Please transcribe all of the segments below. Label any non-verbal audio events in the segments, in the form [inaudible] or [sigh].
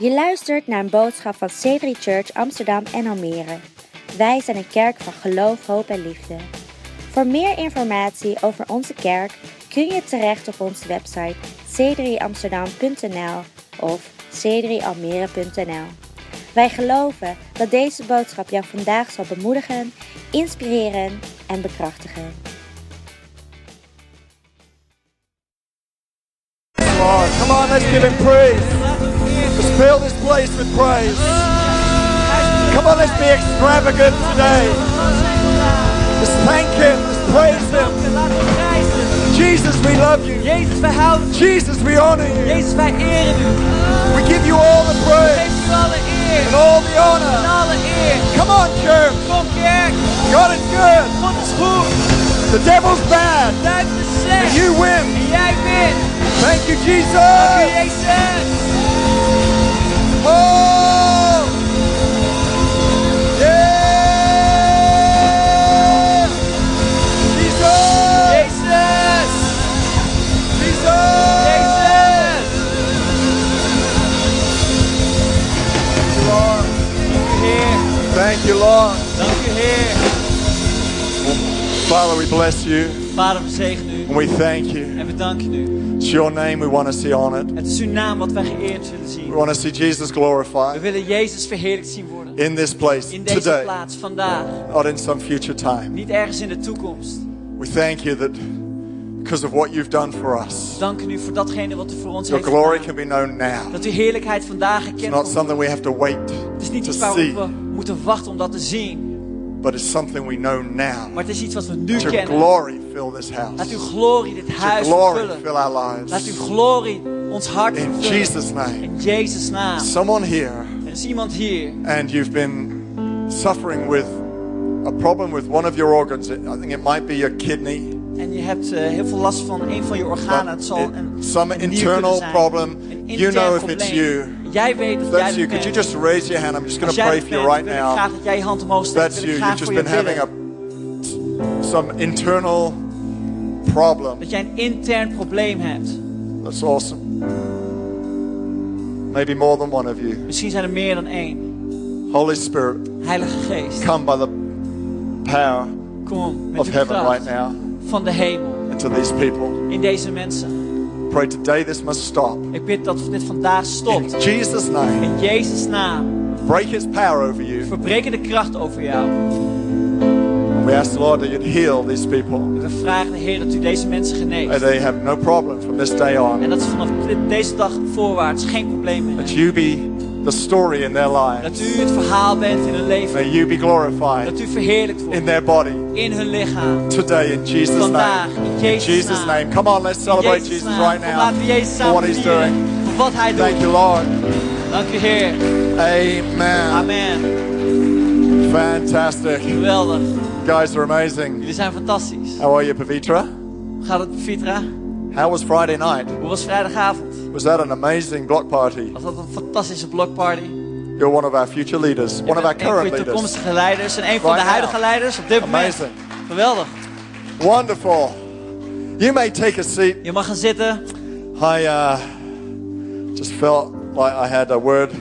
Je luistert naar een boodschap van C3 Church Amsterdam en Almere. Wij zijn een kerk van geloof, hoop en liefde. Voor meer informatie over onze kerk kun je terecht op onze website c3amsterdam.nl of c3almere.nl. Wij geloven dat deze boodschap jou vandaag zal bemoedigen, inspireren en bekrachtigen. Lord. Come on, let's give him praise. Let's fill this place with praise. Come on, let's be extravagant today. Let's thank him. Let's praise him. Jesus, we love you. Jezus, wij houden u. Jesus, we honor you. Jezus, wij eren u. We give you all the praise u alle eer and all the en honor. alle eer. Come on, church. Kom kerk, God is good. God is goed. The devil's bad. Duivel is And you win. En jij wint. Thank you, Dank u, Jesus. Jezus. Oh! Yeah! Jesus! Jezus. Jesus! Jezus. Lord. Heer, Thank you, Lord. dank u Heer. Father, we bless you Vader, we zegenen u and we thank you. en we danken u. It's your name we want to see honored. Het is uw naam wat wij geëerd zullen We zien. want to see Jesus We glorified willen Jezus verheerlijkt zien worden. in this place In deze today, plaats, vandaag. not in some future time. Niet ergens in de toekomst. We thank you that because of what you've done for us, We danken u voor datgene wat u voor ons your heeft glory gedaan. can be known now. Dat uw heerlijkheid vandaag It's gekend not wordt. something we have to wait Het is niet iets see, we moeten wachten om dat te zien. But it's something we know now. Maar het is iets wat we nu Let your kennen. glory fill this house. Laat uw glorie dit Let your huis glory fill our lives. Laat uw glorie ons hart In. Jesus' name. In Jezus' naam. Someone here Er is iemand hier and you've been suffering with a problem with one of your organs. I think it might be your kidney. en je hebt eh, heel veel last van een van je organen. Het zal een, some een internal problem. Een You know if probleem. it's you. Jij weet dat that's you, could you just raise your hand? I'm just going to pray for you right graag now. dat jij je hand omhoog steekt. That's you. You've just been having a some internal problem. Dat jij een intern probleem hebt. That's awesome. Maybe more than one of you. Misschien zijn er meer dan één. Holy Spirit, Heilige Geest, come by the power kom met of heaven right now van de hemel into these people. in deze mensen. Pray today this must stop. Ik bid dat dit vandaag In stopt. Jesus' name, In Jezus' naam. break his power over you. Verbreken de kracht over jou. We ask the Lord that you'd heal these people. We vragen de Heer dat u deze mensen And geneest. they have no problem from this day on. En dat ze vanaf deze dag voorwaarts geen probleem meer That hebben. you be the story in their Dat lives. u het verhaal bent in hun leven. May you be glorified Dat u verheerlijkt in wordt their body in hun lichaam. today in Jesus' Vandaag, name. in Jezus' Jesus' naam. name. Come on, let's In celebrate Jesus naam. right now laten we Jezus for what he's doing. Voor wat hij Thank doet. you, Lord. Dank u Heer. Amen. Amen. Fantastic. Geweldig. You guys are amazing. Jullie zijn fantastisch. How are you, Pavitra? Hoe gaat het, Vitra? How was Friday night? Hoe was vrijdagavond? Was that an amazing block party? Was dat een fantastische blokparty? You're one of our future leaders, one of our Een van current leaders. toekomstige leiders en een van de huidige leiders op dit moment. Amazing. Geweldig. Wonderful. You may take a seat. Je mag gaan zitten. I uh, just felt like I had a word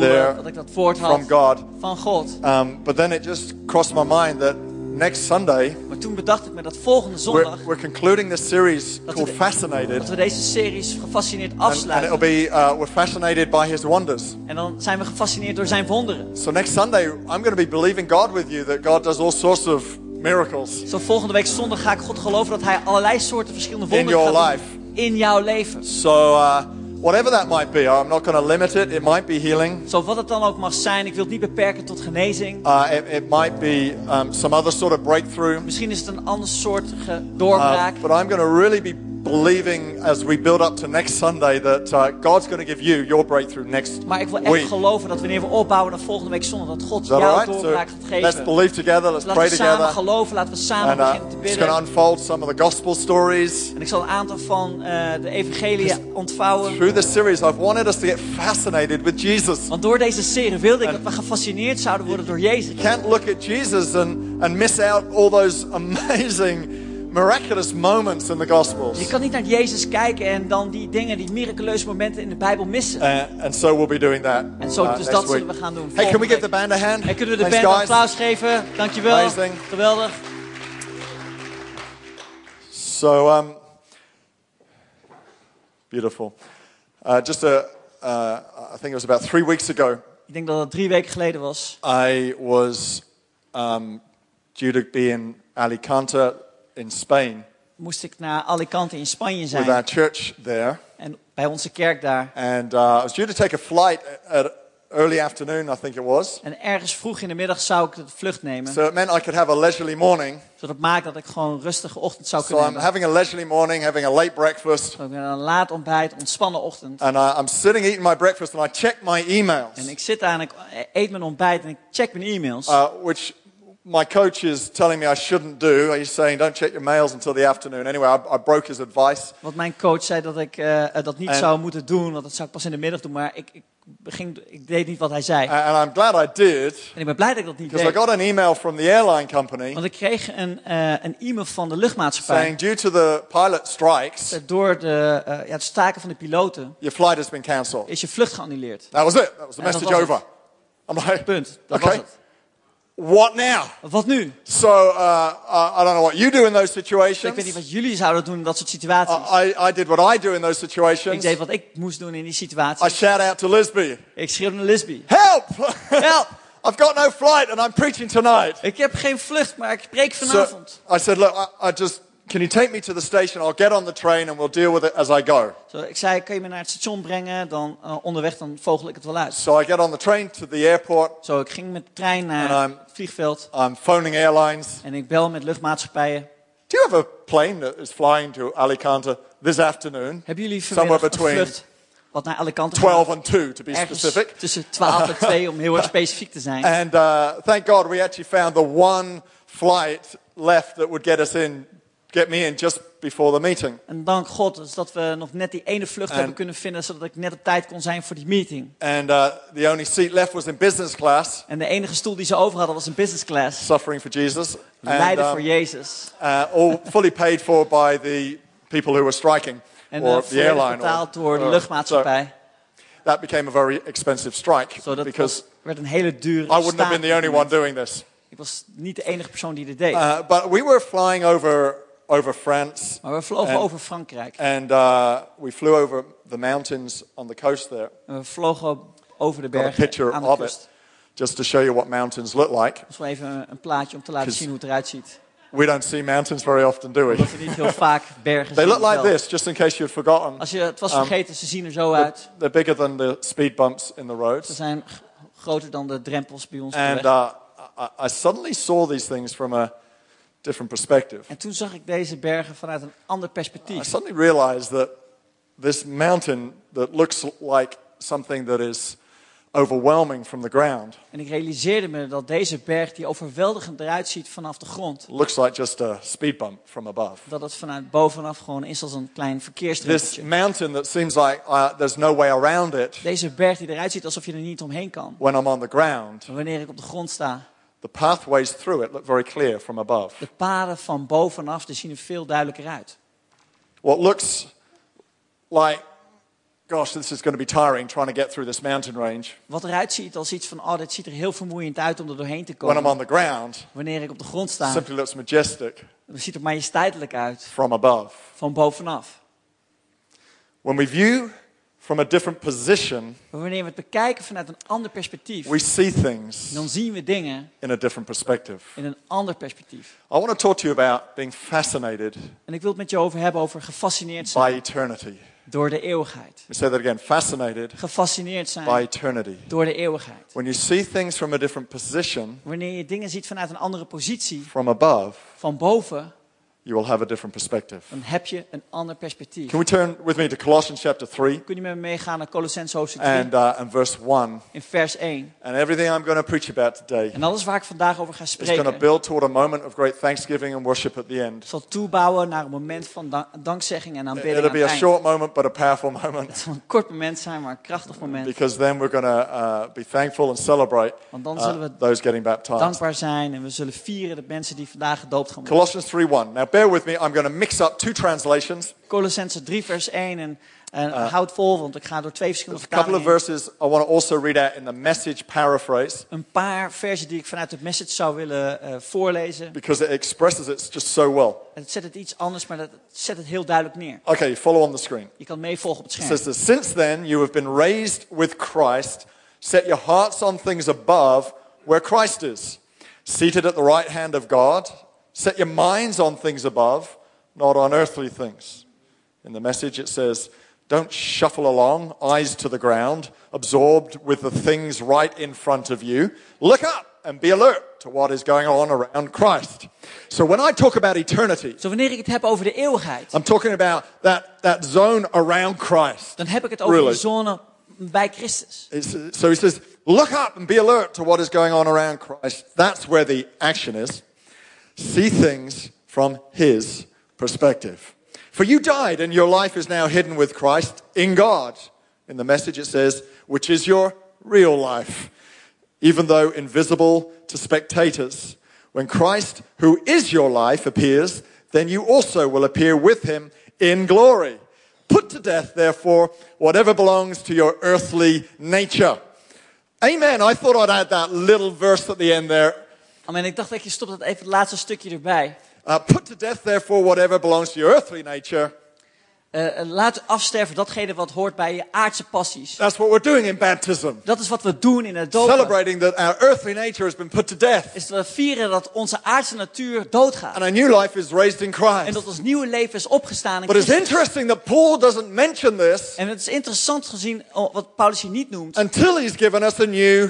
There. dat ik dat woord had from God. van God. Um, but then it just crossed my mind that next Sunday Maar toen bedacht ik me dat volgende we're, zondag we're concluding this series Dat called we- Fascinated. dat we deze series gefascineerd And, and afsluiten. it'll be, uh, we're fascinated by his wonders. En dan zijn we gefascineerd door zijn wonderen. So next Sunday, I'm going to be believing God with you that God does all sorts of miracles Zo volgende week zondag ga ik God geloven dat hij allerlei soorten verschillende in wonderen your gaat life. in jouw leven. So uh, whatever that might be, I'm not going to limit it. It might be healing. Zo wat het dan ook mag zijn, ik wil het niet beperken tot genezing. Uh, it, it might be um, some other sort of breakthrough. Misschien is het een ander soort Uh, doorbraak. but I'm going to really be believing as we build up to next Sunday that uh, God's going to give you your breakthrough next Maar ik wil echt week. geloven dat wanneer we opbouwen naar volgende week zondag, dat God all right? So doorbraak gaat let's geven. believe together. Let's Laten pray we samen together. geloven, laten we samen And uh, beginnen te it's going to bidden. unfold some of the gospel stories. En ik zal een aantal van eh, de evangelie ontvouwen. Through this series, I've wanted us to get fascinated with Jesus. Want door deze serie wilde ik dat we gefascineerd zouden worden door Jezus. You can't look at Jesus and, and miss out all those amazing miraculous moments in the Gospels. Je kan niet naar Jezus kijken en dan die dingen, die miraculeuze momenten in de Bijbel missen. Uh, and so we'll be doing that. En zo, uh, dus dat week. zullen we gaan doen. Hey, can we give the band a hand? Hey, kunnen we de Thanks, band een applaus geven? Dankjewel. Amazing. Geweldig. So, um, beautiful. Uh, just a, uh, I think it was about three weeks ago. Ik denk dat het drie weken geleden was. I was um, due to be in Alicante in Spain Moest ik naar Alicante in Spanje with our zijn. church there, En bij onze kerk daar. and uh, I was due to take a flight at early afternoon, I think it was. En ergens vroeg in de middag zou ik de vlucht nemen. So it meant I could have a leisurely morning. Zodat maakt dat ik gewoon een rustige ochtend zou So kunnen I'm hebben. having a leisurely morning, having a late breakfast, ik ben een laat ontbijt, ontspannen ochtend. and I'm sitting eating my breakfast, and I check my emails. En ik zit daar en ik eet mijn ontbijt en ik check mijn e-mails. uh, which my coach is telling me I shouldn't do. He's saying don't check your mails until the afternoon. Anyway, I, I broke his advice. Want mijn coach zei dat ik eh, eh, dat niet En- zou moeten doen, want dat zou ik pas in de middag doen. Maar ik, ik, ging, ik deed niet wat hij zei. And I'm glad I did En ik ben blij dat ik dat niet because I deed. got an email from the airline company Want ik kreeg een, eh, een e-mail van de luchtmaatschappij. saying due to the pilot strikes, dat Door de, eh, ja, het staken van de piloten your flight has been cancelled. is je vlucht geannuleerd. That was it. That was the En message was over. I'm like, Punt. Dat Okay. was het. What now? Wat nu? So uh, I don't know what you do in those Ik weet niet situations. wat jullie zouden doen in dat soort situaties. I, I did what I do in those ik situations. deed wat ik moest doen in die I shout out to Lisby, Ik schreeuwde naar Lisby. help! Help! [laughs] I've got no flight and I'm preaching tonight. Ik heb geen vlucht, maar ik spreek So vanavond. I said, look, I, I just, can you take me to the station? I'll get on the train and we'll deal with it as I go. Zo, ik zei, kan je me naar het station brengen? Dan eh, onderweg, dan vogel ik het wel uit. So I get on the train to the airport. Zo, ik ging met de trein naar het vliegveld. I'm phoning airlines. En ik bel met luchtmaatschappijen. Do you have a plane that is flying to Alicante this afternoon? Hebben jullie Somewhere between vlucht wat naar Alicante 12 gaat? and 2 to be specific. tussen 12 en 2 om heel [laughs] erg specifiek te zijn. And uh, thank God we actually found the one flight left that would get us in, get me in just before the meeting. En dank God dus dat we nog net die ene vlucht En- hebben kunnen vinden, zodat ik net op tijd kon zijn voor die meeting. And uh, the only seat left was in business class, En de enige stoel die ze over hadden was een business class. suffering for Jesus. And, Leiden um, voor Jezus. uh, all fully paid for by the people who were striking, En or uh, the airline. betaald door de or- luchtmaatschappij. So that became a very expensive strike dat because was, werd een hele dure I wouldn't have been the only one doing this. Ik was niet de enige persoon die dit deed. Uh, but we were flying over over France, maar we vlogen en- over Frankrijk. and uh, we flew over the mountains on the coast there. En we vlogen over de Got a bergen picture aan de of kust. it, just to show you what mountains look like. Is even een- een plaatje om te laten zien hoe het eruit ziet. We don't see mountains very often, do we? We niet heel [laughs] vaak bergen They look like this, just in case you'd forgotten. Als je het was Um, ze zien er zo uit. They're bigger than the speed bumps in the Ze roads. zijn groter dan de drempels bij ons And uh, I, I suddenly saw these things from a different perspective. En toen zag ik deze bergen vanuit een ander I perspectief. suddenly realized that this mountain that looks like something that is overwhelming from the ground En ik realiseerde me dat deze berg, die overweldigend eruit ziet vanaf de grond, looks like just a speed bump from above. dat het vanuit bovenaf gewoon is als een klein This verkeersdruppeltje. mountain that seems like uh, there's no way around it Deze berg die eruit ziet alsof je er niet omheen kan. when I'm on the ground, wanneer ik op de grond sta, the pathways through it look very clear from above. de paden van bovenaf, die zien er veel duidelijker uit. What looks like, gosh, this is going to be tiring trying to get through this mountain range. Wat eruit ziet als iets van, oh, dit ziet er heel vermoeiend uit om er doorheen te When I'm komen. on the ground, Wanneer ik op de grond sta, simply looks majestic dan ziet er majesteitelijk uit, from above. van bovenaf. When we view from a different position, wanneer we het bekijken vanuit een ander perspectief, we see things dan zien we dingen in a different perspective. in een ander perspectief. I want to talk to you about being fascinated En ik wil het met je over hebben over gefascineerd by zijn eternity. door de eeuwigheid. Me say that again fascinated Gefascineerd by zijn eternity. door de eeuwigheid. When you see things from a different position, Wanneer je dingen ziet vanuit een andere positie, from above, van boven, you will have a different perspective. dan heb je een ander perspectief. Can we turn with me to Colossians chapter 3 Kun je met me meegaan naar Colossense hoofdstuk 3 and, uh, and verse 1? in vers 1. And everything I'm going to preach about today En alles waar ik vandaag over ga is going to spreken, build toward a moment of great thanksgiving and worship at the end. zal toebouwen naar een moment van da- dankzegging en aanbidding It'll be a short moment, but a powerful moment. Het zal een kort moment zijn, maar een krachtig moment. Because then we're going to uh, be thankful and celebrate Want dan uh, zullen we those getting baptized. dankbaar zijn en we zullen vieren de mensen die vandaag gedoopt gaan worden. Colossians 3:1. Now bear with me. I'm going to mix up two translations. Colossense 3 vers 1 en, en houd vol, want ik ga door twee verschillende There's a couple of verses I want to also read out in the message paraphrase Een paar versen die ik vanuit het message zou willen eh, voorlezen. because it expresses it just so well. En het zet het iets anders, maar dat zet het heel duidelijk neer. Okay, follow on the screen. Je kan meevolgen op het It scherm. says this Since then, you have been raised with Christ. Set your hearts on things above where Christ is, seated at the right hand of God. Set your minds on things above, not on earthly things. In the message, it says, Don't shuffle along, eyes to the ground, absorbed with the things right in front of you. Look up and be alert to what is going on around Christ. So when I talk about eternity, so wanneer ik het heb over de eeuwigheid, I'm talking about that, that zone around Christ. dan heb ik het over Really? de zone bij Christus. It's- so he says, look up and be alert to what is going on around Christ. That's where the action is. See things from his perspective. For you died, and your life is now hidden with Christ in God. In the message, it says, which is your real life, even though invisible to spectators. When Christ, who is your life, appears, then you also will appear with him in glory. Put to death, therefore, whatever belongs to your earthly nature. Amen. I thought I'd add that little verse at the end there. Amen. Ik dacht dat je stopt dat even het laatste stukje erbij. Uh, put to death, therefore, whatever belongs to your earthly nature. Eh, laat afsterven datgene wat hoort bij je aardse passies. That's what we're doing in baptism. Dat is wat we doen in het dopen. Celebrating that our earthly nature has been put to death. Is dat we vieren dat onze aardse natuur doodgaat. And our new life is raised in En Christ. dat ons nieuwe leven is opgestaan in But it's Christus. interesting that Paul doesn't mention this En het is interessant gezien oh, wat Paulus hier niet noemt. until he's given us a new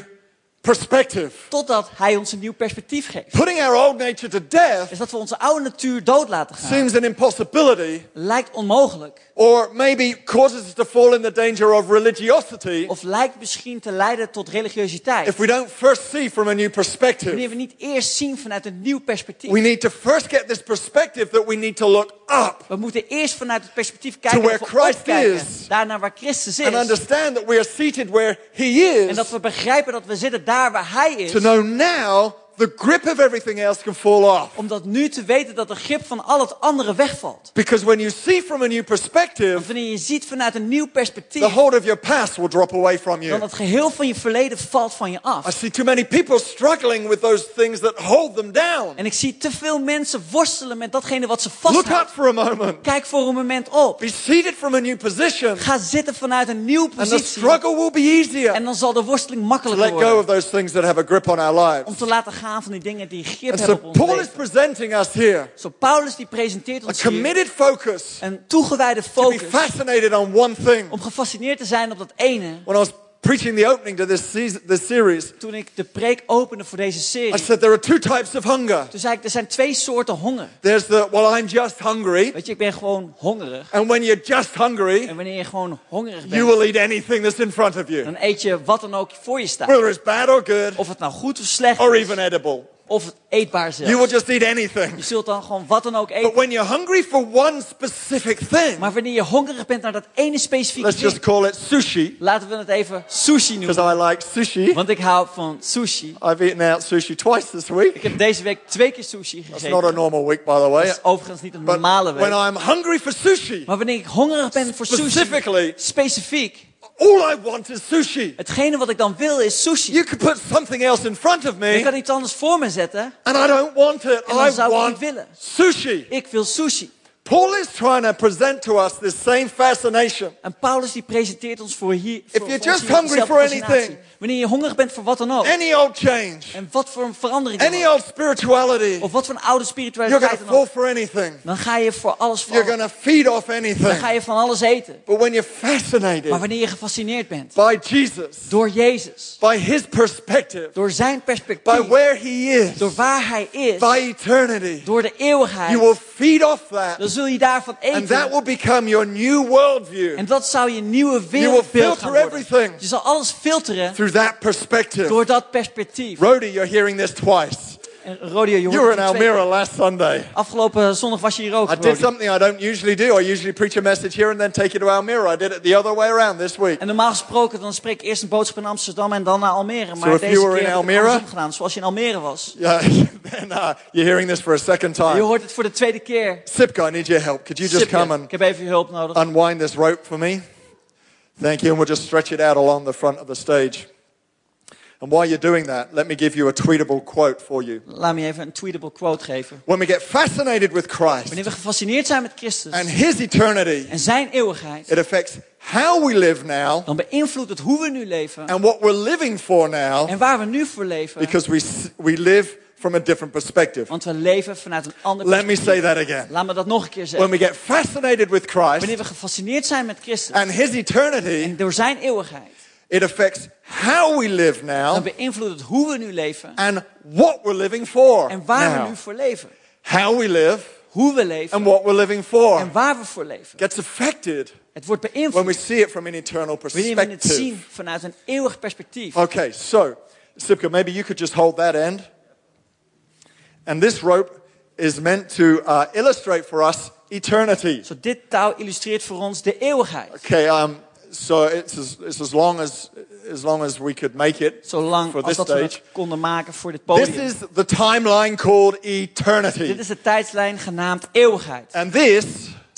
perspective. Totdat hij ons een nieuw perspectief geeft. Putting our old nature to death Is dat we onze oude natuur dood laten gaan. seems an impossibility, Lijkt onmogelijk. or maybe causes us to fall in the danger of religiosity Of lijkt misschien te leiden tot religiositeit. if we don't first see from a new Wanneer perspective. we niet eerst zien vanuit een nieuw perspectief. We need to first get this perspective that we need to look up We moeten eerst vanuit het perspectief kijken where dat we Christ opkijken. is. Daarna waar Christus and is. understand that we are seated where He En is dat we begrijpen dat we zitten daar waar Hij is. to know now the grip of everything else can fall off. Om dat nu te weten dat de grip van al het andere wegvalt. Because when you see from a new perspective, Want wanneer je ziet vanuit een nieuw the perspectief. hold of your past will drop away from Dan you. het geheel van je verleden valt van je I af. see too many people struggling with those things that hold them down. En ik zie te veel mensen worstelen met datgene wat ze Look vasthoudt. up for a moment. Kijk voor een moment op. Be seated from a new position, Ga zitten vanuit een nieuwe and the positie. struggle will be easier. En dan zal de worsteling makkelijker let go of worden. those things that have a grip on our lives. Om te laten gaan van die dingen die grip And so hebben op ons Paul is presenting us here Zo Paulus die presenteert a ons hier committed focus een toegewijde to be focus. fascinated on one thing. Om gefascineerd te zijn op dat ene. When I was preaching the opening to this, this series, Toen ik de preek opende voor deze I serie. said there are two types of hunger. Toen zei ik, er zijn twee soorten honger. There's the, well, I'm just hungry. Weet je, ik ben gewoon hongerig. And when you're just hungry, En wanneer je gewoon hongerig you bent, will eat anything that's in front of you, dan eet je wat dan ook voor je staat. whether it's bad or good Of het nou goed of slecht or is. even edible. Of het eetbaar You will zelfs. just eat anything. Je zult dan gewoon wat dan ook But eten. when you're hungry for one specific thing, Maar wanneer je hongerig bent naar dat ene specifieke let's just ding. call it sushi, Laten we het even sushi because noemen. I like sushi. Want ik hou van sushi. I've eaten out sushi twice this Ik week. heb deze week twee keer sushi That's gegeten. not a normal week, by the way. Dat is overigens niet een But normale when week. I'm hungry for sushi, Maar wanneer ik hongerig ben voor sushi, specifically, specifiek, all I want is sushi. hetgene wat ik dan wil is sushi. You could put something else in front of me, kan iets anders voor me zetten. and I don't want it. En dan I zou ik want niet willen. sushi. Ik wil sushi. Paul is trying to present to us this same fascination. En Paulus die presenteert ons voor hier. If voor- you're just hungry for anything. Wanneer je hongerig bent voor wat dan ook. Any old change, En wat voor een verandering dan any ook. old spirituality, Of wat voor een oude you're spiritualiteit going to dan fall ook. for anything. Dan ga je voor alles You're vallen. going to feed off Dan anything. ga je van alles eten. But when you're fascinated Maar wanneer je gefascineerd bent by Jesus, door Jezus, by his perspective, door zijn by perspectief, where he is, door waar hij is, by eternity, door de eeuwigheid, you will feed off that. dan zul je daarvan And that eten. will become your new worldview En dat zou je nieuwe wereldbeeld filter gaan worden. everything. Je zal alles filteren through that perspective. door dat perspectief. Rhodey, you're hearing this twice. Je You were in Almere last Sunday. Afgelopen zondag was je hier ook. I did something I don't usually do. I usually preach a message here and then take it to Almere. I did it the other way around this week. En normaal gesproken dan spreek ik eerst een boodschap in Amsterdam en dan naar Almere. Maar So if deze you were keer in heb ik het Almere- gedaan. Zoals je in Almere was. Yeah, [laughs] then uh, you're hearing this for a second time. Je hoort het voor de tweede keer. Sipka, I need your help. Could you just Sipje, come and Ik heb even je hulp nodig. unwind this rope for me? Thank you. And we'll just stretch it out along the front of the stage. And while you're doing that, let me give you a tweetable quote for you. Laat me even een tweetable quote geven. When we get fascinated with Christ Wanneer we gefascineerd zijn met Christus and his eternity, en zijn eeuwigheid, it affects how we live now dan beïnvloedt het hoe we nu leven and what we're living for now en waar we nu voor leven. because we, we live from a different perspective. Want we leven vanuit een ander Let me perspectief. say that again. Laat me dat nog een keer When zeggen. we get fascinated with Wanneer Christ we gefascineerd zijn met Christus and his eternity, en door zijn eeuwigheid, it affects how we live now dan beïnvloedt het hoe we nu leven and what we're living for. en waar we now. nu voor leven. How we live Hoe we leven and what we're living for en waar we voor leven. gets affected Het wordt when we beïnvloed see it from an eternal wanneer we het perspective. zien vanuit een eeuwig perspectief. Okay, so, Sipka, maybe you could just hold that end. And this rope is meant to uh, illustrate for us eternity. Zo dit touw illustreert voor ons de eeuwigheid. Okay, um, so it's as, it's as long as as long as we could make it Zolang for als this dat we stage. het konden maken voor dit This podium. is the timeline called eternity, Dit is de tijdslijn genaamd eeuwigheid. and this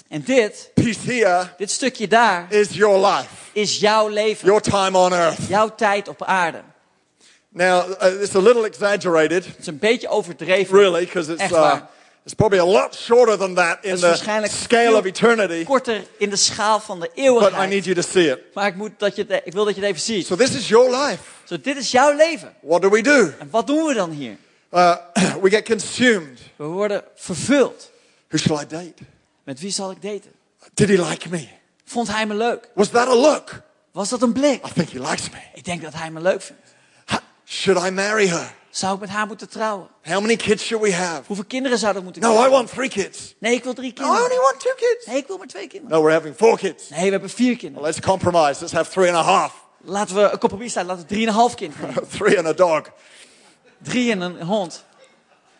En dit, piece here dit stukje daar, is your life, is jouw leven. your time on earth. Jouw tijd op aarde. Now, uh, it's a little exaggerated, Het is een beetje overdreven. really, because it's Echt uh, waar. It's probably a lot shorter than that in the scale of eternity. Korter in de schaal van de But I eeuwigheid. need you to see it. Maar ik, moet dat je het, ik wil dat je het even ziet. So this is your life. Zo, dit is jouw leven. What do we do? En wat doen we dan hier? Uh, [clears throat] we get consumed. We worden vervuld. Who shall I date? Met wie zal ik daten? Did he like me? Vond hij me leuk? Was that a look? Was dat een blik? I think he likes me. Ik denk dat hij me leuk vindt. Ha- Should I marry her? Zou ik met haar moeten trouwen? How many kids should we have? Hoeveel kinderen zouden moeten No, I krijgen? want three kids. Nee, ik wil drie No, I only kinderen. want two kids. Nee, ik wil maar twee kinderen. No, we're having four kids. Nee, we hebben vier kinderen. Well, let's compromise. Let's have three and a half. Laten we een compromis staan. Laten we drieënhalf kinderen [laughs] nemen. three and a dog. Drie en een hond.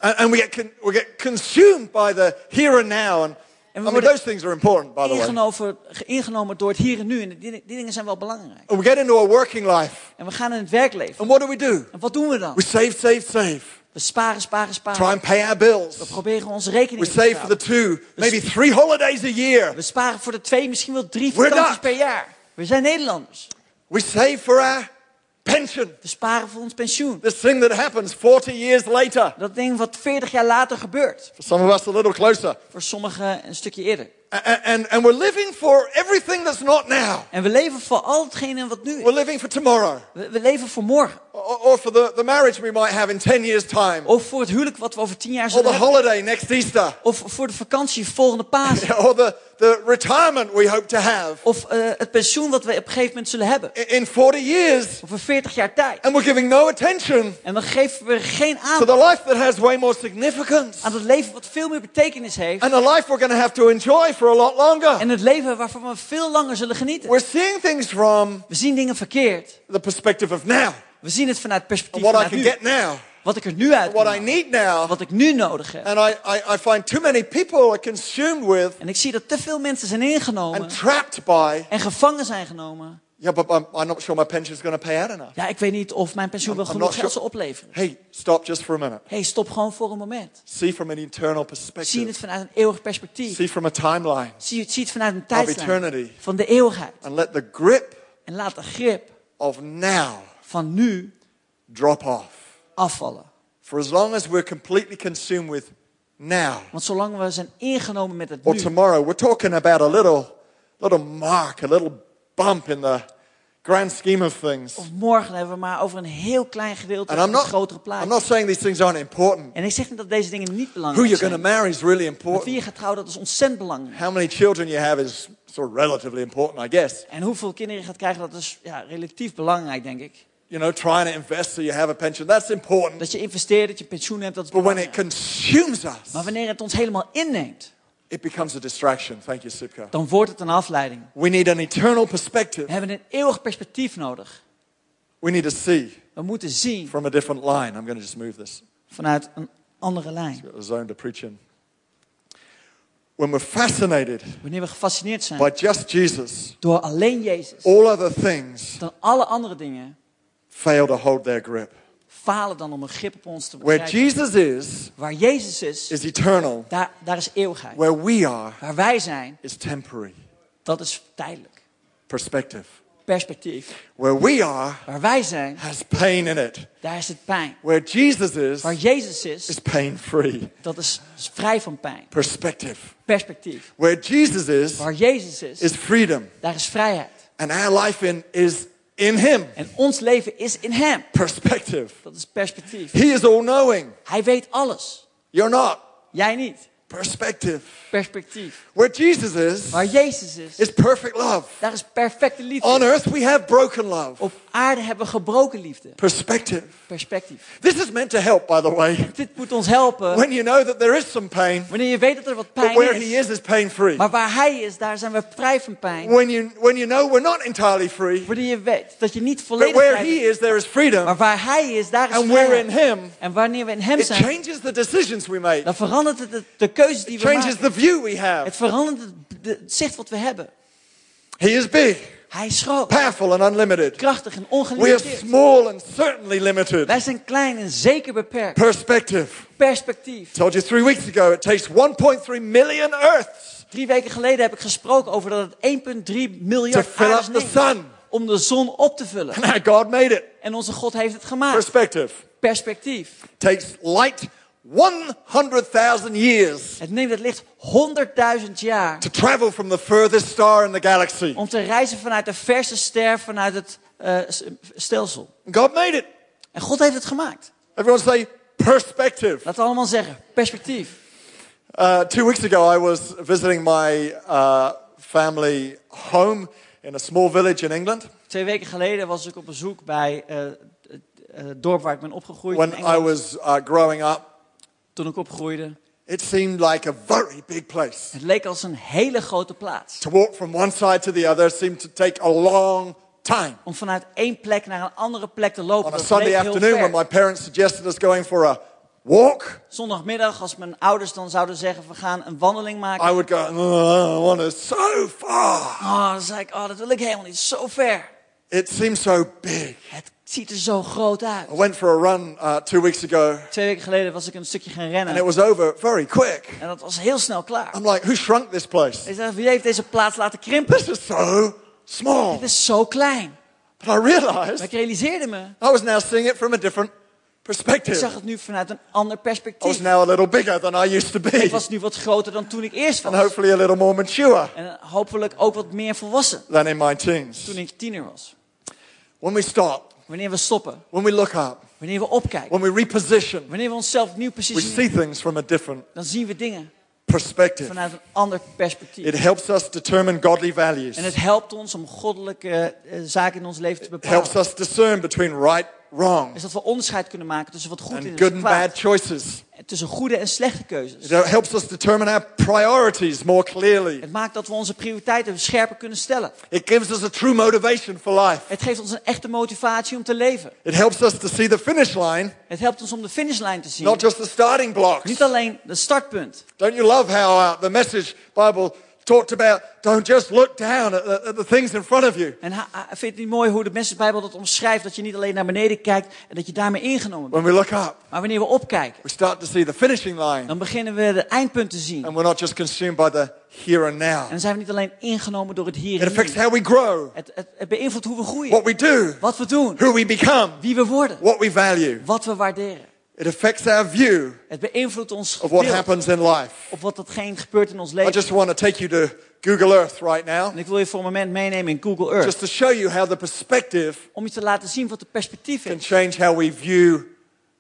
And, and we, get con- we get consumed by the here and now. And En I we mean, those things are important, by the way. ingenomen, ingenomen door het hier en nu. En die, die dingen zijn wel belangrijk. And we get into a working life. En we gaan in het werkleven. And what do we do? En wat doen we dan? We save, save, save. We sparen, sparen, Try sparen. and pay our bills. We proberen onze We rekeningen te save for the betalen. two, maybe three holidays a year. We sparen voor de twee, misschien wel drie vakanties per jaar. We zijn Nederlanders. We save for our pension. We sparen voor ons pensioen. This thing that happens 40 years later. Dat ding wat 40 jaar later gebeurt. For some of us, a little closer. Voor sommigen een stukje eerder. And, and, we're living for everything that's not now. En we leven voor al hetgene wat nu We're is. living for tomorrow. We, we leven voor morgen. Or, or for the, the marriage we might have in 10 years' time. Of voor het huwelijk wat we over 10 jaar Or zullen the hebben. holiday next Easter. Of voor de vakantie volgende Pasen. [laughs] Or the, the retirement we hope to have Of eh, het pensioen wat we op een gegeven moment zullen hebben. in, in 40 years. Over 40 jaar tijd. And we're giving no attention En dan geven we geen to aandacht the life that has way more significance. aan het leven wat veel meer betekenis heeft. And the life we're going to have to enjoy for a lot longer. En het leven waarvan we veel langer zullen genieten. We're seeing things from We zien dingen verkeerd. the perspective of now. We zien het vanuit het perspectief What I can nu. get now. Wat ik er nu uit What I need now. Wat ik nu nodig heb. And I, I, I find too many people are consumed with En ik zie dat te veel mensen zijn ingenomen. and trapped by, En gevangen zijn genomen. Yeah, but I'm, I'm not sure my pension's going to pay out enough. Ja, ik weet niet of mijn pensioen wel I'm genoeg not geld sure. zal opleveren. Hey, stop just for a minute. Hey, stop gewoon voor een moment. See from an eternal Zie het perspective. vanuit een eeuwig perspectief. See from a timeline Zie het, zie het vanuit een of tijdslijn eternity. van de eeuwigheid. And let the grip En laat de grip of now van nu drop off. afvallen. For as long as we're completely consumed with now Want zolang we zijn ingenomen met het or nu. tomorrow, we're talking about a little, little mark, a little bump in the grand scheme of things. Of morgen hebben we maar over een heel klein gedeelte van I'm het not, grotere I'm plaatje. not saying these things aren't important. En ik zeg niet dat deze dingen niet Who belangrijk you're going to zijn. marry is really Met wie je important. gaat trouwen, dat is ontzettend belangrijk. How many children you have is sort of relatively important, I guess. En hoeveel kinderen je gaat krijgen, dat is ja, relatief belangrijk, denk ik. You know, trying to invest so you have a pension, that's important. Dat je investeert, dat je pensioen hebt, dat is But when it belangrijk. consumes us, Maar wanneer het ons helemaal inneemt, it becomes a distraction. Thank you, Sipka. dan wordt het een afleiding. We need an eternal We perspective. hebben een eeuwig perspectief nodig. We need to see We moeten zien from a different line. I'm going to just move this. vanuit een andere lijn. Got a zone to preach in. When we're fascinated Wanneer we gefascineerd zijn by just Jesus, door alleen Jezus, all other things dan alle andere dingen fail to hold their grip. Falen dan om een grip op ons te Where begrijpen. Jesus is, Waar Jezus is, is eternal. daar, daar is eeuwigheid. Where we are, Waar wij zijn, is temporary. dat is tijdelijk. Perspective. Perspectief. Where we are, Waar wij zijn, has pain in it. daar is het pijn. Where Jesus is, Waar Jezus is, is pain free. dat is, is vrij van pijn. Perspective. Perspectief. Where Jesus is, Waar Jezus is, is freedom. daar is vrijheid. And our life in, is in Him. En ons leven is in Hem. Perspective. Dat is perspectief. He is all knowing. Hij weet alles. You're not. Jij niet. Perspective. Perspectief. Where Jesus is, Waar Jezus is, is perfect love. daar is perfecte On earth, we have broken love. Op aarde hebben we gebroken liefde. Perspective. Perspectief. This is meant to help, by the way. Dit moet ons helpen When you know that there is some pain, wanneer je weet dat er wat but pijn where He is. is is pain free. Maar waar Hij is, daar zijn we vrij van pijn. When you, when you know we're not entirely free, Wanneer je weet dat je niet volledig but volledig where vrij He is, there is freedom. Maar waar Hij is, daar is And we're in. Him, En wanneer we in Hem it zijn, changes the decisions we make, dan verandert het de keuzes die it we changes maken. the view we have. Het verandert het, zicht wat we hebben. He is big, Hij is groot, powerful, and unlimited. krachtig en We are ongelimiteerd. small and certainly limited. Wij zijn klein en zeker beperkt. Perspective. Perspectief. Told you three weeks ago, it takes 1.3 million Earths Drie weken geleden heb ik gesproken over dat het 1,3 to miljard fill aardes up the sun. om de zon op te vullen. And God made it. En onze God heeft het gemaakt. Perspective. Perspectief. Takes light 100,000 years Het neemt het licht 100.000 jaar to travel from the furthest star in the galaxy. om te reizen vanuit de verste ster vanuit het s- stelsel. God made it. En God heeft het gemaakt. Everyone say perspective. Laten we allemaal zeggen, perspectief. Uh, two weeks ago, I was visiting my uh, family home in a small village in England. Twee weken geleden was ik op bezoek bij eh, het eh, dorp waar ik ben opgegroeid. When in I was uh, growing up, Toen ik opgroeide. it seemed like a very big place. Het leek als een hele grote plaats. To walk from one side to the other seemed to take a long time. Om vanuit één plek naar een andere plek te lopen. On a Sunday afternoon, when my parents suggested us going for a walk, Zondagmiddag, als mijn ouders dan zouden zeggen, we gaan een wandeling maken. I would go, oh, I want to so far. Oh, dan zei ik, oh, dat wil ik helemaal niet. Zo ver. It seems so big. Het ziet er zo groot uit. I went for a run uh, two weeks ago, Twee weken geleden was ik een stukje gaan and rennen. it was over very quick. En dat was heel snel klaar. I'm like, who shrunk this place? Ik zei, wie heeft deze plaats laten krimpen? This is so small. Het is zo klein. But I Maar realized ik realiseerde me, I was now seeing it from a different ik zag perspective. het nu vanuit een ander I was perspectief. now a little bigger than I used to be, was nu wat groter dan toen ik eerst and was. hopefully a little more mature En hopelijk ook wat meer volwassen than in my teens. toen ik tiener was. When we stop, Wanneer we stoppen, when we look up, wanneer we opkijken, when we reposition, wanneer we onszelf nieuw we positioneren, see things from a different dan zien we dingen perspective. vanuit een ander perspectief. It helps us determine godly values. En het helpt ons om goddelijke eh, zaken in ons leven te It helps bepalen. us discern between right, wrong, Is dat we onderscheid kunnen maken tussen wat goed and is good en and kwaad. bad choices. Tussen goede en slechte keuzes. It helps us determine our priorities more clearly. Het maakt dat we onze prioriteiten scherper kunnen stellen. It gives us a true motivation for life. Het geeft ons een echte motivatie om te leven. It helps us to see the finish line, Het helpt ons om de finishlijn te zien. not just the starting blocks. Niet alleen de startpunt. Don't you love how uh, the message Bible talked about don't just look down at the, at the things in front of you. En ha- ha- vind je het niet mooi hoe de Messiasbijbel dat omschrijft? Dat je niet alleen naar beneden kijkt en dat je daarmee ingenomen bent. When we look up, Maar wanneer we opkijken, we start to see the finishing line, dan beginnen we de eindpunt te zien. and we're not just consumed by the here and now. En dan zijn we niet alleen ingenomen door het hier It en affects nu. how we grow, Het, het, het beïnvloedt hoe we groeien. what we do, Wat we doen. who we become, Wie we worden. what we value. Wat we waarderen. It affects our view Het beïnvloedt ons of what happens in life. op wat datgene gebeurt in ons I leven. just want to take you to Google Earth right now, En ik wil je voor een moment meenemen in Google Earth. just to show you how the perspective Om je te laten zien wat de perspectief can is. change how we view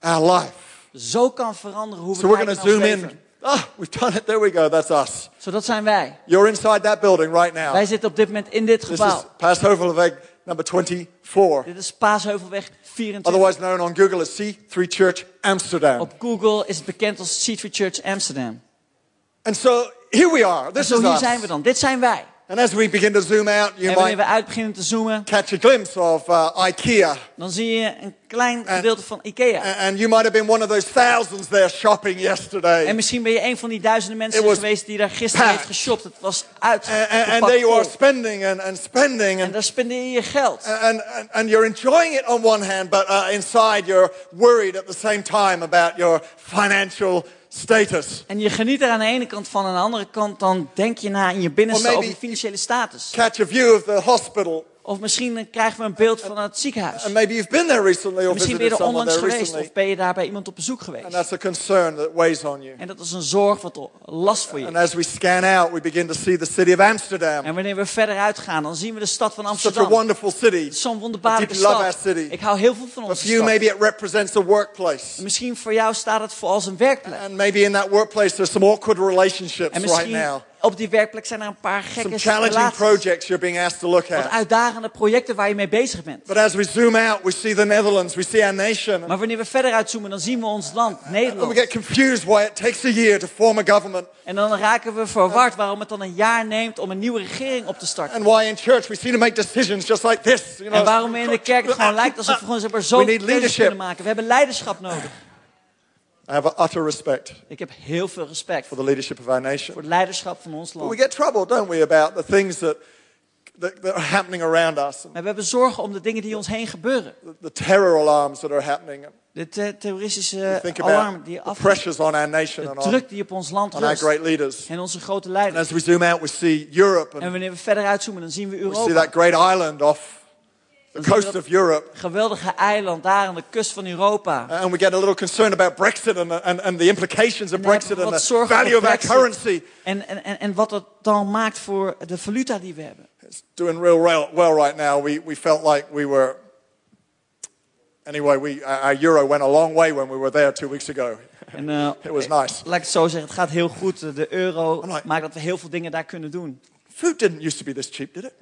our life. Zo kan veranderen hoe we So we're kijken going to naar ons zoom leven. in. Ah, we've done it. There we go. That's us. Zo, dat zijn wij. You're inside that building right now. Wij zitten op dit moment in dit This is gebouw. Number 24, Dit is Paasheuvelweg 24. otherwise known on Google as C3 Church Amsterdam. Op Google is het bekend als C3 Church Amsterdam. And so here we are. En This zo is hier us. zijn we dan. Dit zijn wij. And as we begin to zoom out, you En wanneer we might uit beginnen te zoomen, catch a glimpse of uh, IKEA. dan zie je een klein gedeelte van Ikea. And you might have been one of those thousands there shopping yesterday. En misschien ben je een van die duizenden mensen geweest die daar gisteren heeft geshopt. Het was And, and, there you are spending and, and spending En and, daar spendeer je je geld. and, and, and you're enjoying it on one hand, but uh, inside you're worried at the same time about your financial status. En je geniet er aan de ene kant van. Aan de andere kant dan denk je na in je binnenste over je financiële status. Catch a view of the hospital. Of misschien eh, krijgen we een beeld van het ziekenhuis. And maybe you've been there recently or Misschien ben je er onlangs geweest. recently. Of ben je daar bij iemand op bezoek And geweest. that's a concern that weighs on you. En dat is een zorg wat last voor je And is. as we scan out, we begin to see the city of Amsterdam. En wanneer we verder uitgaan, dan zien we de stad van Such a Amsterdam. wonderful city. Zo'n wonderbaarlijke I deeply love stad. our city. Ik hou heel veel van For onze you, stad. maybe it represents a workplace. Misschien voor jou staat het voor als een werkplek. And maybe in that workplace there's some awkward relationships En right now. Op die werkplek zijn er een paar Some gekke challenging relaties. projects you're being asked to look Wat at. uitdagende projecten waar je mee bezig bent. But as we zoom out, we see the Netherlands, we see our nation. Maar wanneer we verder uitzoomen, dan zien we ons land, And we Nederland. get confused why it takes a year to form a government. En dan raken we verward waarom het dan een jaar neemt om een nieuwe regering op te starten. And why in church we seem to make decisions just like this. You know, En waarom in de kerk het gewoon lijkt alsof we gewoon zo We need keuzes leadership. kunnen maken. We hebben leiderschap nodig. I have utter respect Ik heb heel veel respect for the leadership of our nation. voor het leiderschap van ons But we land. get troubled, don't we, about the things that, that, that are happening around us. Maar we hebben zorgen om de dingen die ons heen gebeuren. the, terror alarms that are happening. De te- terroristische alarm die af, pressures on our nation de and druk die op ons land on our rust. great leaders. En onze grote And leiders. as we zoom out, we see Europe En and wanneer we verder uitzoomen, dan zien we we see Europa. that great island off the coast of Europe. geweldige eiland daar aan de kust van Europa. And we get a little concerned about Brexit and, and, and the implications of Brexit and the value of our currency. En, en, en, wat dat dan maakt voor de valuta die we hebben. It's doing real well, well right now. We, we felt like we were. Anyway, we, our euro went a long way when we were there two weeks ago. En, eh, [laughs] It was nice. laat ik het zo zeggen, het gaat heel goed. De euro like- maakt dat we heel veel dingen daar kunnen doen. Food didn't used to be this cheap, did it?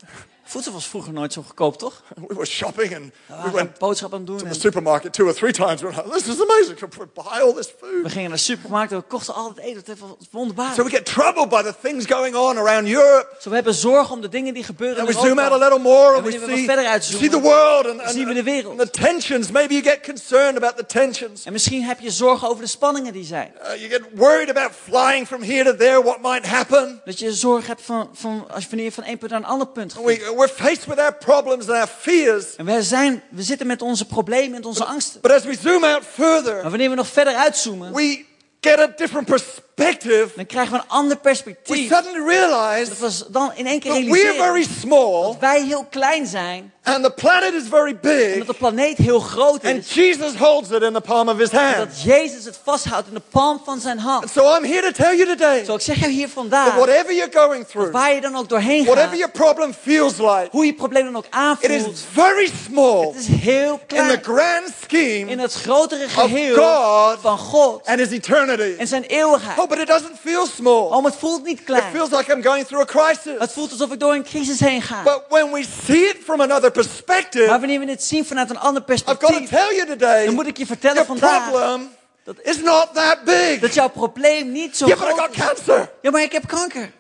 Voedsel was vroeger nooit zo goedkoop, toch? [laughs] We were shopping and We we waren went boodschappen aan het to doen. the supermarket two or three times. We were like, this is amazing. We buy all this we food. gingen naar de supermarkt en we kochten altijd eten. Het was wonderbaar. So we get troubled by the things going on around Europe. Zo, we hebben zorgen om de dingen die gebeuren And in we zoom out a Europa. little more and we we see, verder we uitzoomen, see the world and, and, zien we de wereld. and the tensions. Maybe you get concerned about the tensions. En misschien heb je zorgen over de spanningen die zijn. Uh, you get worried about flying from here to there, what might happen. Dat je zorg hebt van, van als je wanneer je van één punt naar een ander punt gaat. We, we're faced with our problems and our fears. En wij zijn, we zitten met onze problemen en onze angsten. But as we zoom out Maar further, wanneer we nog verder uitzoomen, we get a different perspective. dan krijgen we een ander We perspectief. suddenly realize Dat was dan in één keer that we're realiseren very small dat wij heel klein zijn and the planet is very big. dat de planeet heel groot And. Jesus holds it in the palm of his hand. dat Jezus het vasthoudt in de palm van zijn And hand. so I'm here to tell you today Zo, ik zeg jou hier that vandaag, whatever you're going through, waar je dan ook doorheen gaat. whatever your problem feels like, hoe je probleem dan ook aanvoelt, is very small het is heel in the klein. grand In scheme het grotere geheel of God van God and his eternity. en zijn eeuwigheid. Oh, but it doesn't feel small. Oh, het voelt niet klein. It feels like I'm going through a crisis. Het voelt alsof ik door een crisis heen ga. But when we see it from another Maar perspective, wanneer we het zien vanuit een ander I've got to perspectief, tell you today, dan moet ik je vertellen your vandaag problem dat, is not that big. dat jouw probleem niet zo Yeah, but I groot got is. Ja, maar ik heb kanker.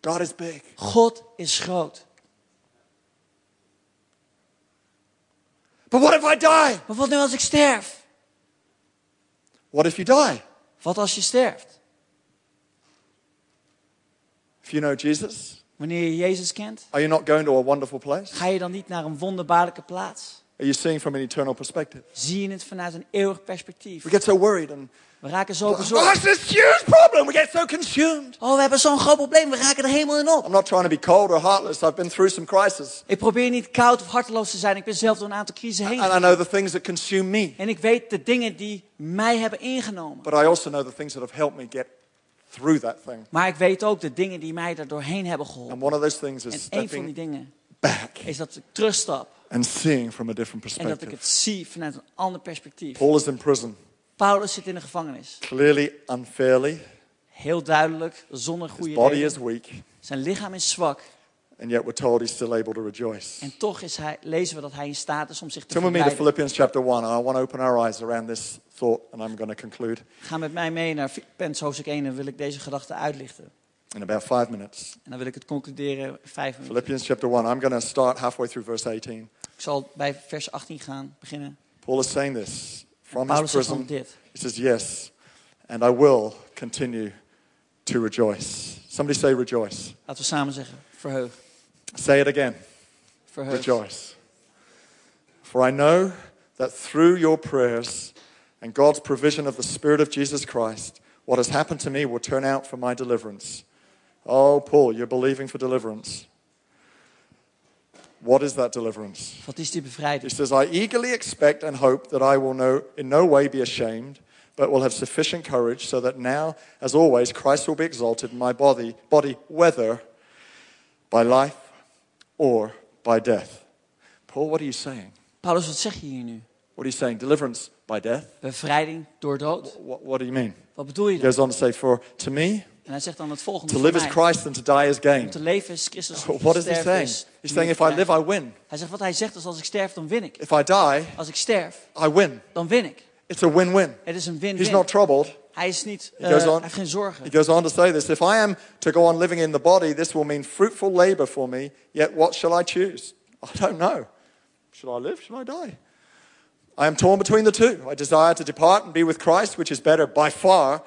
God is big. God is groot. But what if I die? Maar wat nu als ik sterf? What if you die? Wat als je sterft? If you know Jesus, Wanneer je Jezus kent, are you not going to a wonderful place? ga je dan niet naar een wonderbaarlijke plaats? Are you seeing from an eternal perspective? Zie je het vanuit een eeuwig perspectief? We get so worried and We raken zo oh, bezorgd. it's this huge problem. We get so consumed. Oh, we hebben zo'n groot probleem. We raken er helemaal in op. I'm not trying to be cold or heartless. I've been through some crisis. Ik probeer niet koud of harteloos te zijn. Ik ben zelf door een aantal crisissen heen. And I know the things that consume me. En ik weet de dingen die mij hebben ingenomen. But I also know the things that have helped me get through that thing. Maar ik weet ook de dingen die mij er doorheen hebben geholpen. And one of those things En is een van die dingen back is dat ik terugstap. and seeing from a different En dat ik perspective. het zie vanuit een ander perspectief. Paul is in prison, Paulus zit in de gevangenis. clearly unfairly. Heel duidelijk, zonder His goede body reden. is weak, Zijn lichaam is zwak. And yet we're told he's still able to rejoice. En toch is hij, lezen we dat hij in staat is om zich te Turn with me to. Philippians chapter 1. I want to open our eyes around this thought, and I'm going to conclude. Ga met mij mee naar Filippenzen hoofdstuk 1 en wil ik deze gedachte uitlichten. in about five minutes. En dan wil ik het concluderen in vijf minuten. Philippians chapter 1. I'm going to start halfway through verse 18. Ik zal bij vers 18 gaan beginnen. Paul is saying this from his Paulus prison. dit. He says, Yes, and I will continue to rejoice. Somebody say rejoice. Laten we samen zeggen. Verheug. Say it again. Verheug. Rejoice. For I know that through your prayers and God's provision of the Spirit of Jesus Christ, what has happened to me will turn out for my deliverance. Oh, Paul, you're believing for deliverance. What is that deliverance? Wat is die He says, I eagerly expect and hope that I will no, in no way be ashamed, but will have sufficient courage, so that now, as always, Christ will be exalted in my body, body whether by life or by death. Paul, what are you saying? Paulus, wat zeg je hier nu? What are you saying? Deliverance by death? Bevrijding door dood? What, what do you mean? Wat bedoel je He goes on to say, For to me, En hij zegt dan het volgende. to live is. Christ and to die is gain. Om te leven is Christus. om [laughs] What is he saying? is He's saying, if I live, I win. Hij zegt wat hij zegt is als ik sterf, dan win ik. If I die, Als ik sterf, I win. dan win ik. It's a win-win. Het is een He's win-win. not troubled. Hij is niet, He eh, goes hij on. heeft geen zorgen. He goes on to say this If I am to go on living in the body, this will mean fruitful labor for me. Yet what shall I choose? [laughs] I don't know. Shall I live? Shall I die? I am torn between the two. I desire to depart and be with Christ, which is better by far,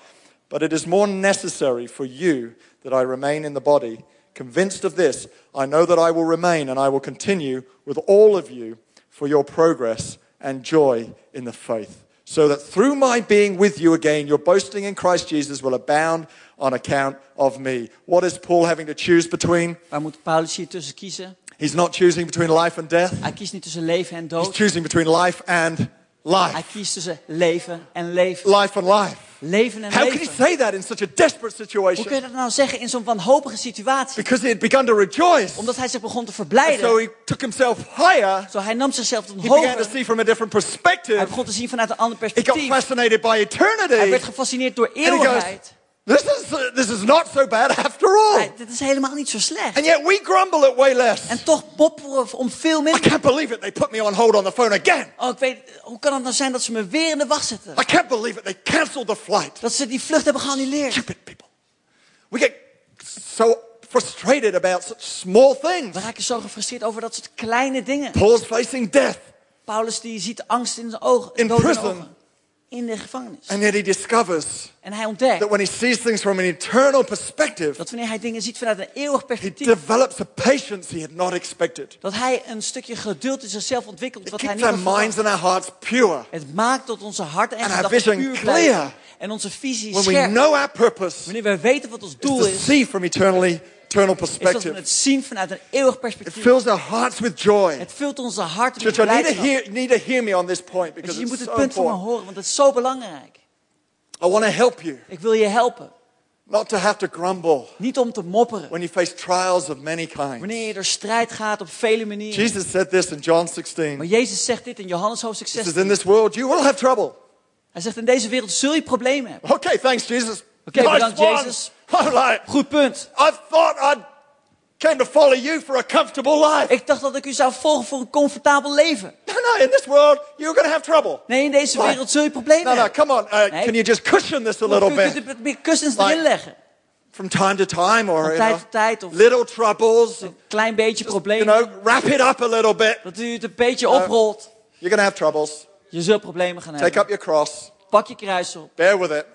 but it is more necessary for you that I remain in the body. Convinced of this, I know that I will remain and I will continue with all of you for your progress and joy in the faith, so that through my being with you again, your boasting in Christ Jesus will abound on account of me. What is Paul having to choose between? Waar moet Paulus hier tussen kiezen? He's not choosing between life and death. Hij kiest niet tussen leven en He's choosing between life and Hij life. kiest tussen leven en leven. Life and life. Leven en How can he leven. say that in such a desperate Hoe kun je situation? dat nou zeggen in zo'n wanhopige situatie? Because he had begun to rejoice. Omdat hij zich begon te And verblijden. so he took himself higher. Zo hij nam zichzelf tot He began to hoger. see from a different Hij perspective. begon te zien vanuit een ander He got perspectief. fascinated by Hij eternity. werd gefascineerd door And eeuwigheid. This is, this is not so bad after all. Hij- Dit is helemaal niet zo slecht. And yet we grumble at way less. En toch mopperen we om veel I minder. can't believe it. They put me on hold on the phone again. Oh, ik weet, hoe kan het nou zijn dat ze me weer in de wacht zetten? I can't believe it. They canceled the flight. Dat ze die vlucht hebben geannuleerd. Stupid people. We get so frustrated about such small things. We raken zo gefrustreerd over dat soort kleine dingen. Paul's facing death. Paulus die ziet angst in zijn ogen. In prison. In de gevangenis. And yet he discovers En hij ontdekt that when he sees things from an eternal perspective, dat wanneer hij dingen ziet vanuit een eeuwig he perspectief, develops a patience he had not expected. dat hij een stukje geduld in zichzelf ontwikkelt It wat hij keeps niet our had minds verwacht. and our hearts pure. Het maakt dat onze harten en our gedachten puur clear. blijven. En onze visie When we scherp. know our purpose Wanneer we weten wat ons is doel to is, see from eternally, eternal is dat we perspective. het zien vanuit een eeuwig It perspectief. fills our hearts with joy. Het vult onze harten met Church, blijdschap. hear, need to hear me on this point Dus because je it's moet het so punt van me important. horen, want het is zo belangrijk. I want to help you Ik wil je helpen. not to have to grumble Niet om te mopperen. when you face trials of many kinds. Wanneer je er strijd gaat op vele manieren. Jesus said this in John 16. Maar Jezus zegt dit in Johannes hoofdstuk He says, 16. In this world you will have trouble. Hij zegt in deze wereld zul je problemen hebben. Okay, thanks, Jesus. Oké, nice bedankt. Jezus. Like, Goed punt. I thought I came to follow you for a comfortable life. Ik dacht dat ik u zou volgen voor een comfortabel leven. No, no, in this world you're going to have trouble. Nee, in deze wereld zul je problemen No, no, hebben. come on. Uh, Nee. Can you just cushion this a little Je kunt bit? er meer kussens erin leggen. From time to time or Van you tijd know, tot tijd. Of little troubles. een klein beetje You problemen. know, wrap it up a little bit. Dat u het een beetje oprolt. You're going to have troubles. Je zult problemen gaan Take hebben. up your cross. Pak je kruis op. Bear with it.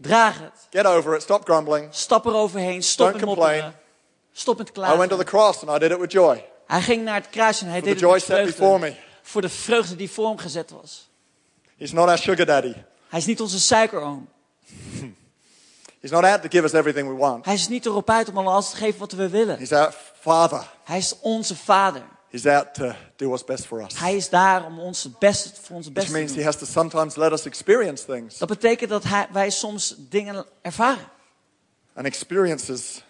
Draag het. Get over it. Stop grumbling. Stap eroverheen. Stop Don't met complain. mopperen. Stop met I went to the klagen. cross and I did it with joy. Hij ging naar het kruis en hij For deed the het met vreugde. before me. Voor de vreugde die voor hem gezet was. He's not our sugar daddy. Hij is niet onze suikeroom. [laughs] He's not out to give us everything we want. Hij is niet erop uit om al alles te geven wat we willen. He's our father. Hij is onze vader. He's out to do what's best for us. Hij is daar om ons het beste, voor ons het Which beste te means he doen. has to sometimes let us experience things. Dat betekent dat hij, wij soms dingen ervaren. And experiences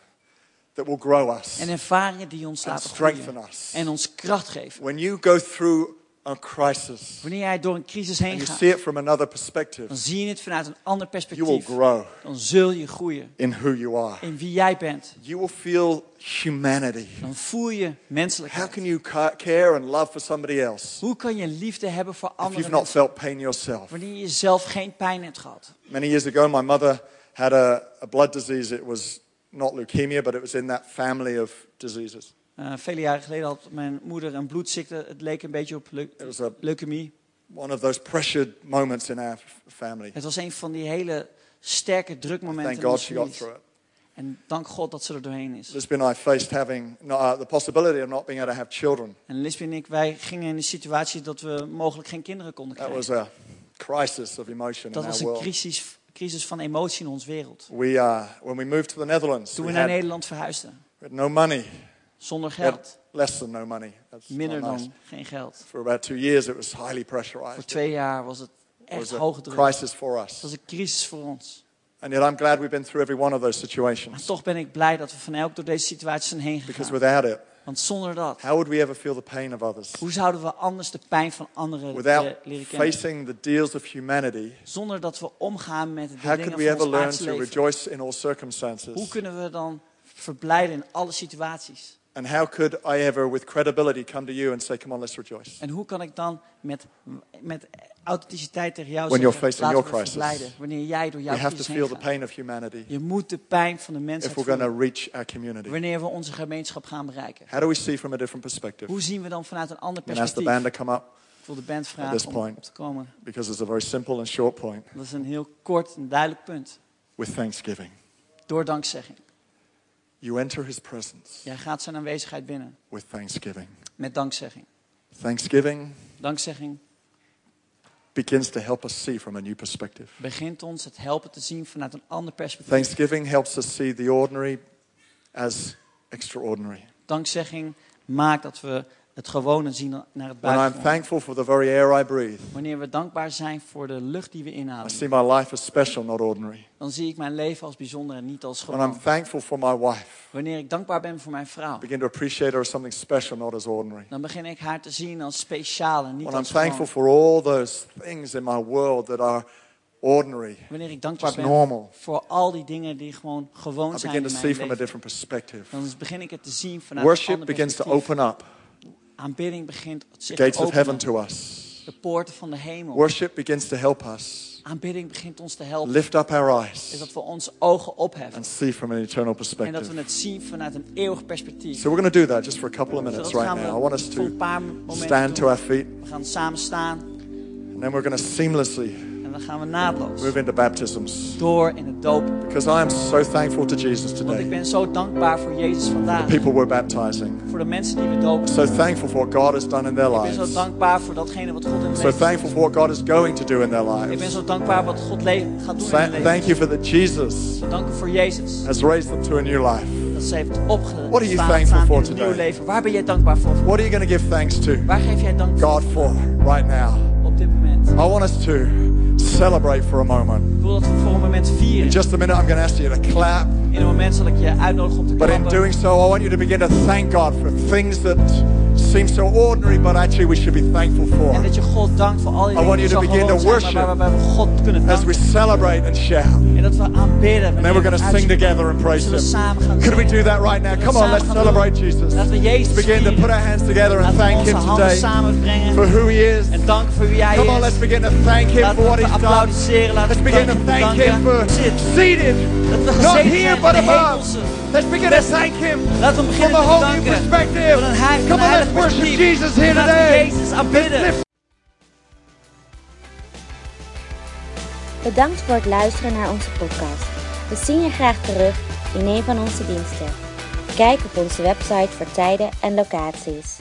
that will grow us. En ervaringen die ons And laten strengthen groeien. us. En ons kracht geven. When you go through a crisis Wanneer jij door een crisis and heen you gaat, see it from another perspective, dan zie je het vanuit een ander you will perspectief. grow Dan zul je groeien in who you are. in wie jij bent. You will feel humanity. Dan voel je How menselijkheid. can you ca- care and love for somebody else Hoe kan je liefde hebben voor if andere you've not felt pain yourself? wanneer je zelf geen pijn hebt gehad? Many years ago, my mother had a, a blood disease. It was not leukemia, but it was in that family of diseases. Eh, vele jaren geleden had mijn moeder een bloedziekte. Het leek een beetje op leu- leukemie. one of those pressured moments in our family. Het was een van die hele sterke drukmomenten. Thank in God ons she got familie. through it. En dank God dat ze er doorheen is. Lisbon and I faced having uh, the possibility of not being able to have children. En Lisbeth en ik, wij gingen in de situatie dat we mogelijk geen kinderen konden That krijgen. was a crisis of emotion Dat in was our een crisis, crisis van emotie in onze wereld. We, uh, when we moved to the Netherlands, Toen we we naar had, Nederland verhuisden, we had no money. Zonder geld, less than no money. That's minder not nice. dan geen geld. For about two years, it was highly Voor pressurized. twee jaar was het echt hoge druk. crisis for Het us. was een crisis voor ons. And yet, I'm glad we've been through every one of those Maar situations. toch ben ik blij dat we van elk door deze situaties zijn heen Because gegaan. without it, Want zonder dat, how would we ever feel the pain of others? hoe zouden we anders de pijn van anderen Without le- leren kennen? facing the deals of humanity, Zonder dat we omgaan met de how dingen could we van ever learn to rejoice in all Hoe circumstances? kunnen we dan verblijden in alle situaties? And how could I ever, with credibility, come to you and say, Come on, let's rejoice? En hoe kan ik dan met, met authenticiteit tegen jou When you're zeggen, facing your we crisis. wanneer jij door jouw We have to crisis feel the pain of humanity Je moet de pijn van de if mensheid we're going to voelen, reach our community. wanneer we onze gemeenschap gaan bereiken. How do we see from a different perspective? Hoe zien we dan vanuit een ander going to ask the perspectief? band to come up Ik wil de band this vragen om point. op te komen. because it's a very simple and short point Dat is een heel kort en duidelijk punt. with thanksgiving. Door dankzegging. You enter his presence Jij gaat zijn aanwezigheid binnen with thanksgiving. met dankzegging. Thanksgiving Dankzegging begins to help us see from a new perspective. begint ons het helpen te zien vanuit een ander perspectief. Thanksgiving helps us see the ordinary as extraordinary. Dankzegging maakt dat we het gewone zien naar het When I'm thankful for the very air I breathe, Wanneer we dankbaar zijn voor de lucht die we I inademen, see my life as special, not ordinary. dan zie ik mijn leven als bijzonder en niet als When I'm gewoon. thankful for my wife, Wanneer ik dankbaar ben voor mijn vrouw, I begin to appreciate her as something special, not as ordinary. dan begin ik haar te zien als speciaal en niet When I'm als thankful gewoon. for all those things in my world that are ordinary, Wanneer ik dankbaar ben normal, voor al die dingen die gewoon gewoon I zijn begin in to mijn see from a leven, different perspective. dan begin ik het te zien vanuit een Worship ander begins to perspectief. open up Aanbidding begint the zich gates te of heaven openen. to us. De poorten van de hemel. Worship begins to help us Aanbidding begint ons te helpen. lift up our Is eyes dat we onze ogen opheffen. and see from an eternal En dat we perspective. het zien vanuit een eeuwig perspectief. So we're going to do that just for a couple of minutes we right now. I want us to stand to our feet We gaan samen staan and then we're going to seamlessly en dan gaan we naadloos move into baptisms door in het dopen. because I am so thankful to Jesus Want ik today. ben zo dankbaar voor Jezus vandaag. People we're baptizing. Voor de mensen die we dopen. So thankful for what God has done in their Ik ben zo lives. dankbaar voor datgene wat God in hun So leven thankful for what God is going to do in their Ik ben lives. zo dankbaar wat God gaat doen in hun leven. Thank you for that Jesus Dank u voor Jezus. has raised them to a new life. Dat ze heeft What are you opgestaan thankful for een nieuw today? leven. Waar ben jij dankbaar voor? What are you going to give thanks to Waar geef jij dank voor God for right now? op dit moment? I want us to celebrate for a moment. Ik wil dat we voor een moment In just a minute, I'm going to ask you to clap. In een moment zal ik je uitnodigen om te But in doing so, I want you to begin to thank God for things that seem so ordinary, but actually we should be thankful En for. dat je God dankt voor al die I want you to begin to worship waar we God kunnen As we celebrate and shout. En dat we aanbidden. And then we're going to sing together and praise Him. Could we do that right now? Come on, let's celebrate. Jesus. Laten we Jezus Let's begin to put our hands together and thank Him today for who He is. En dank voor wie hij Come on, let's begin to thank Him for what He's done. Let's begin to thank Him for seated, not here but above. Let's begin to thank Him from a whole new perspective. Van een heilig, Come on, heilig let's worship. Jesus here today. Bedankt voor het luisteren naar onze podcast. We zien je graag terug in een van onze diensten. Kijk op onze website voor tijden en locaties.